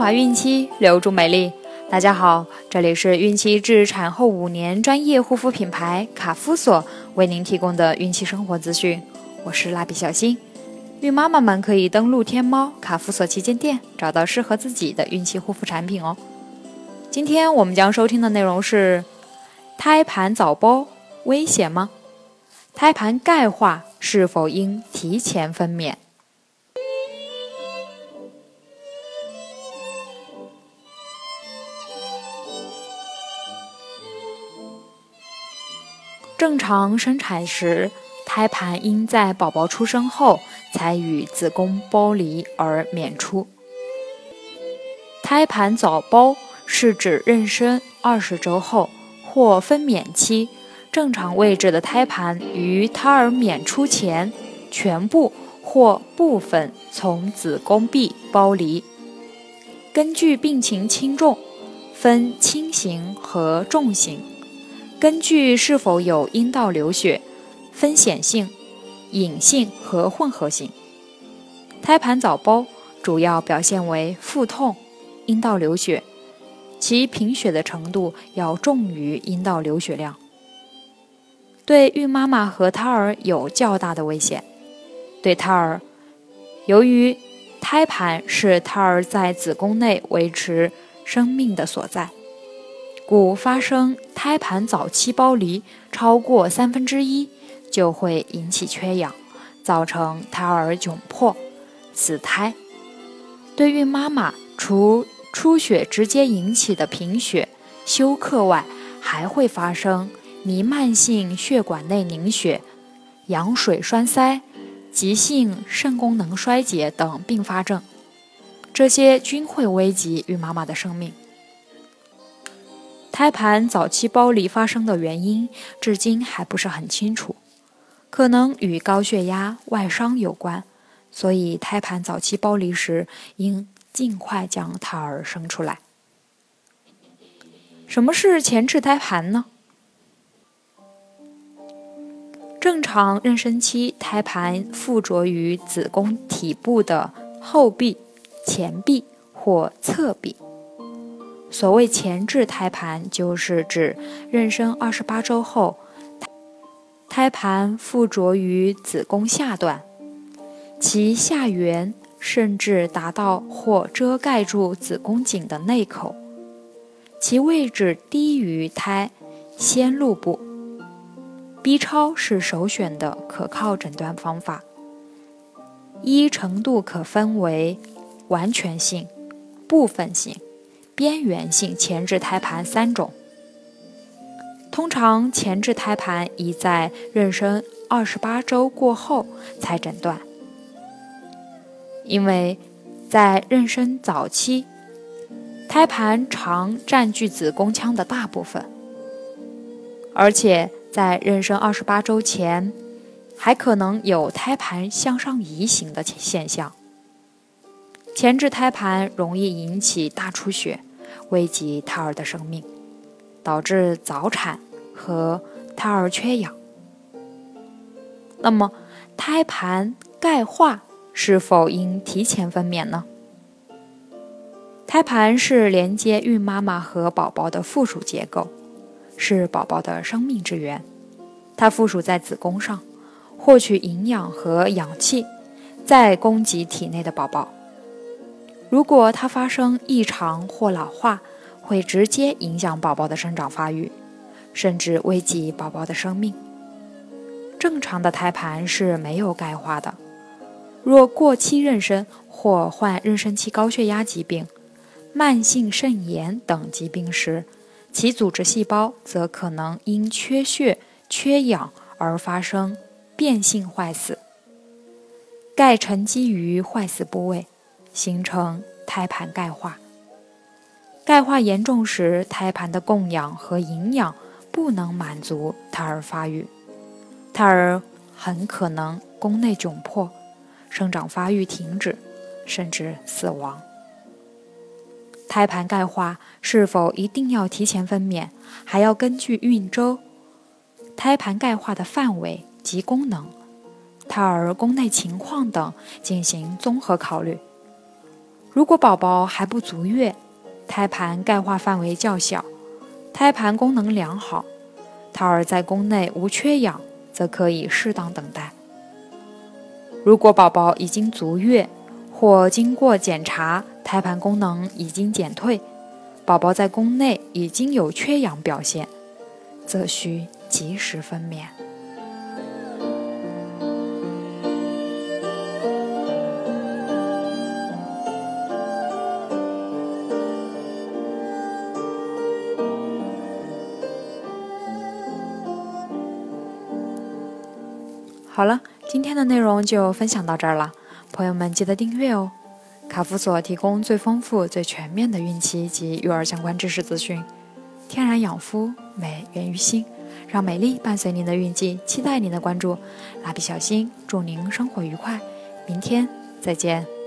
华孕期，留住美丽。大家好，这里是孕期至产后五年专业护肤品牌卡夫索为您提供的孕期生活资讯。我是蜡笔小新，孕妈妈们可以登录天猫卡夫索旗舰店，找到适合自己的孕期护肤产品哦。今天我们将收听的内容是：胎盘早剥危险吗？胎盘钙化是否应提前分娩？正常生产时，胎盘应在宝宝出生后才与子宫剥离而娩出。胎盘早剥是指妊娠二十周后或分娩期，正常位置的胎盘于胎儿娩出前全部或部分从子宫壁剥离。根据病情轻重，分轻型和重型。根据是否有阴道流血，分显性、隐性和混合型。胎盘早剥主要表现为腹痛、阴道流血，其贫血的程度要重于阴道流血量，对孕妈妈和胎儿有较大的危险。对胎儿，由于胎盘是胎儿在子宫内维持生命的所在。故发生胎盘早期剥离超过三分之一，就会引起缺氧，造成胎儿窘迫、死胎。对孕妈妈，除出血直接引起的贫血、休克外，还会发生弥漫性血管内凝血、羊水栓塞、急性肾功能衰竭等并发症，这些均会危及孕妈妈的生命。胎盘早期剥离发生的原因至今还不是很清楚，可能与高血压、外伤有关，所以胎盘早期剥离时应尽快将胎儿生出来。什么是前置胎盘呢？正常妊娠期，胎盘附着于子宫体部的后壁、前壁或侧壁。所谓前置胎盘，就是指妊娠二十八周后，胎盘附着于子宫下段，其下缘甚至达到或遮盖住子宫颈的内口，其位置低于胎先露部。B 超是首选的可靠诊断方法，依程度可分为完全性、部分性。边缘性前置胎盘三种，通常前置胎盘已在妊娠二十八周过后才诊断，因为在妊娠早期，胎盘常占据子宫腔的大部分，而且在妊娠二十八周前，还可能有胎盘向上移行的现象。前置胎盘容易引起大出血。危及胎儿的生命，导致早产和胎儿缺氧。那么，胎盘钙化是否应提前分娩呢？胎盘是连接孕妈妈和宝宝的附属结构，是宝宝的生命之源。它附属在子宫上，获取营养和氧气，再供给体内的宝宝。如果它发生异常或老化，会直接影响宝宝的生长发育，甚至危及宝宝的生命。正常的胎盘是没有钙化的。若过期妊娠或患妊娠期高血压疾病、慢性肾炎等疾病时，其组织细胞则可能因缺血、缺氧而发生变性坏死。钙沉积于坏死部位。形成胎盘钙化，钙化严重时，胎盘的供氧和营养不能满足胎儿发育，胎儿很可能宫内窘迫，生长发育停止，甚至死亡。胎盘钙化是否一定要提前分娩，还要根据孕周、胎盘钙化的范围及功能、胎儿宫内情况等进行综合考虑。如果宝宝还不足月，胎盘钙化范围较小，胎盘功能良好，胎儿在宫内无缺氧，则可以适当等待。如果宝宝已经足月，或经过检查，胎盘功能已经减退，宝宝在宫内已经有缺氧表现，则需及时分娩。好了，今天的内容就分享到这儿了，朋友们记得订阅哦。卡夫所提供最丰富、最全面的孕期及育儿相关知识资讯，天然养肤，美源于心，让美丽伴随您的孕期，期待您的关注。蜡笔小新，祝您生活愉快，明天再见。